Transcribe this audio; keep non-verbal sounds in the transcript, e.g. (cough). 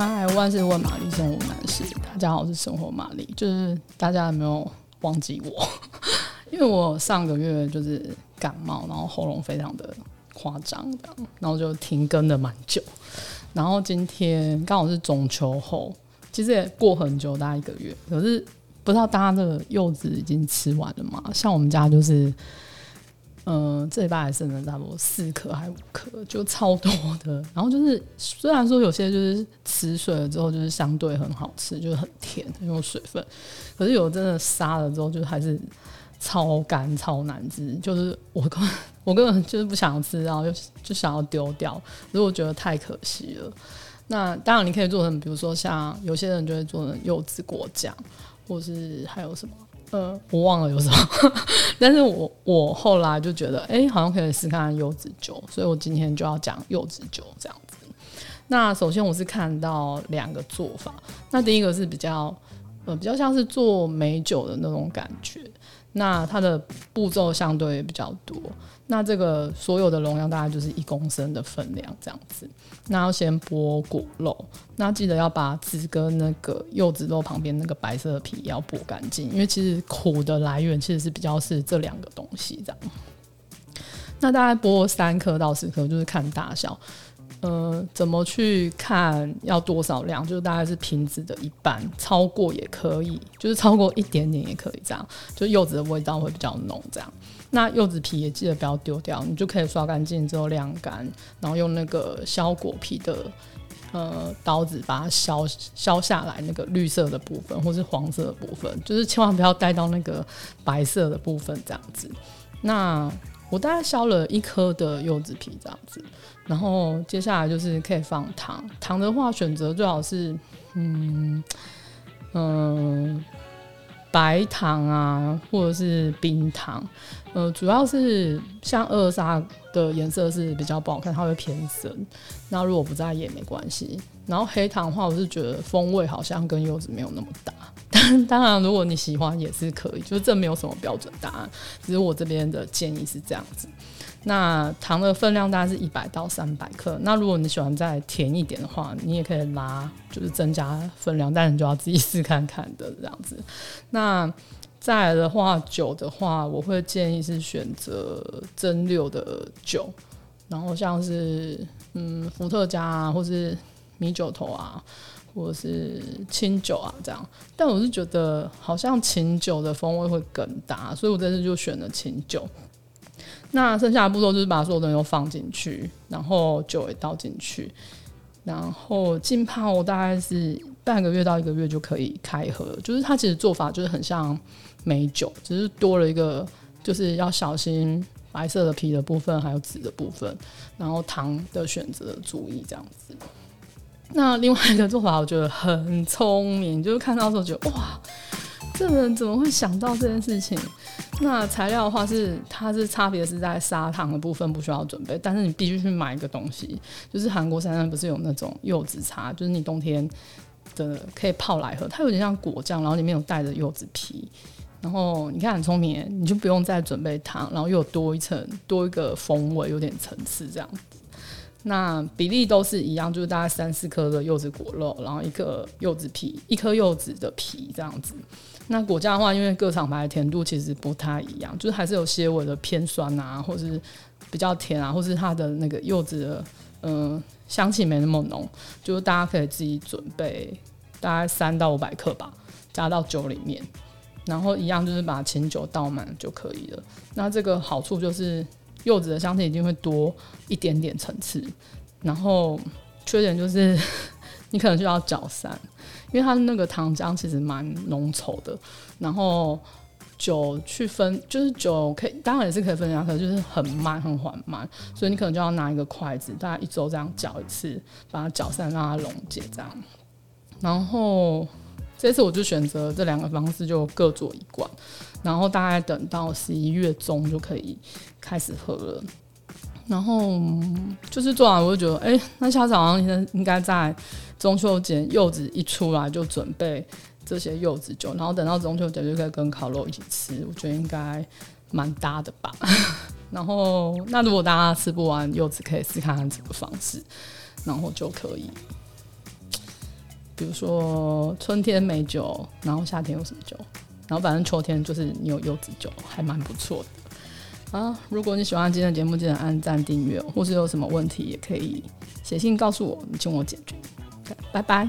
嗨，万事问玛丽，生活无难事。大家好，我是生活玛丽。就是大家有没有忘记我？(laughs) 因为我上个月就是感冒，然后喉咙非常的夸张，然后就停更了蛮久。然后今天刚好是中秋后，其实也过很久，大概一个月。可是不知道大家这个柚子已经吃完了吗？像我们家就是。嗯、这礼拜还剩了差不多四颗还五颗，就超多的。(laughs) 然后就是，虽然说有些就是吃水了之后就是相对很好吃，就是很甜，很有水分。可是有真的杀了之后，就还是超干超难吃。就是我根本我根本就是不想吃，然后就就想要丢掉，如果觉得太可惜了。那当然你可以做成，比如说像有些人就会做成柚子果酱，或是还有什么。呃，我忘了有什么，(laughs) 但是我我后来就觉得，哎、好像可以试看柚子酒，所以我今天就要讲柚子酒这样子。那首先我是看到两个做法，那第一个是比较，呃，比较像是做美酒的那种感觉。那它的步骤相对比较多，那这个所有的容量大概就是一公升的分量这样子。那要先剥果肉，那记得要把籽跟那个柚子肉旁边那个白色的皮要剥干净，因为其实苦的来源其实是比较是这两个东西这样。那大概剥三颗到四颗，就是看大小。呃，怎么去看要多少量？就是大概是瓶子的一半，超过也可以，就是超过一点点也可以，这样就柚子的味道会比较浓。这样，那柚子皮也记得不要丢掉，你就可以刷干净之后晾干，然后用那个削果皮的呃刀子把它削削下来，那个绿色的部分或是黄色的部分，就是千万不要带到那个白色的部分，这样子。那我大概削了一颗的柚子皮这样子，然后接下来就是可以放糖，糖的话选择最好是嗯嗯白糖啊，或者是冰糖，呃主要是像二砂的颜色是比较不好看，它会偏深，那如果不在也没关系。然后黑糖的话，我是觉得风味好像跟柚子没有那么搭。当然，如果你喜欢也是可以，就是这没有什么标准答案，只是我这边的建议是这样子。那糖的分量大概是一百到三百克。那如果你喜欢再甜一点的话，你也可以拉，就是增加分量，但你就要自己试看看的这样子。那再来的话，酒的话，我会建议是选择蒸馏的酒，然后像是嗯伏特加啊，或是。米酒头啊，或者是清酒啊，这样。但我是觉得好像清酒的风味会更大，所以我这次就选了清酒。那剩下的步骤就是把所有东西都放进去，然后酒也倒进去，然后浸泡大概是半个月到一个月就可以开喝。就是它其实做法就是很像美酒，只是多了一个，就是要小心白色的皮的部分，还有籽的部分，然后糖的选择注意这样子。那另外一个做法，我觉得很聪明，就是看到的时候觉得哇，这人怎么会想到这件事情？那材料的话是，它是差别是在砂糖的部分不需要准备，但是你必须去买一个东西，就是韩国山上不是有那种柚子茶，就是你冬天的可以泡来喝，它有点像果酱，然后里面有带着柚子皮，然后你看很聪明，你就不用再准备糖，然后又多一层多一个风味，有点层次这样子。那比例都是一样，就是大概三四颗的柚子果肉，然后一个柚子皮，一颗柚子的皮这样子。那果酱的话，因为各厂牌的甜度其实不太一样，就是还是有些微的偏酸啊，或是比较甜啊，或是它的那个柚子的嗯、香气没那么浓，就是大家可以自己准备大概三到五百克吧，加到酒里面，然后一样就是把清酒倒满就可以了。那这个好处就是。柚子的香气一定会多一点点层次，然后缺点就是 (laughs) 你可能就要搅散，因为它那个糖浆其实蛮浓稠的，然后酒去分就是酒可以当然也是可以分享，可是就是很慢很缓慢，所以你可能就要拿一个筷子，大概一周这样搅一次，把它搅散让它溶解这样。然后这次我就选择这两个方式，就各做一罐。然后大概等到十一月中就可以开始喝了。然后就是做完，我就觉得，哎、那下次好像应应该在中秋节柚子一出来就准备这些柚子酒，然后等到中秋节就可以跟烤肉一起吃，我觉得应该蛮搭的吧。(laughs) 然后那如果大家吃不完柚子，可以试看看这个方式，然后就可以。比如说春天美酒，然后夏天有什么酒，然后反正秋天就是你有柚子酒，还蛮不错的啊。如果你喜欢今天的节目，记得按赞订阅，或是有什么问题也可以写信告诉我，你请我解决。拜拜。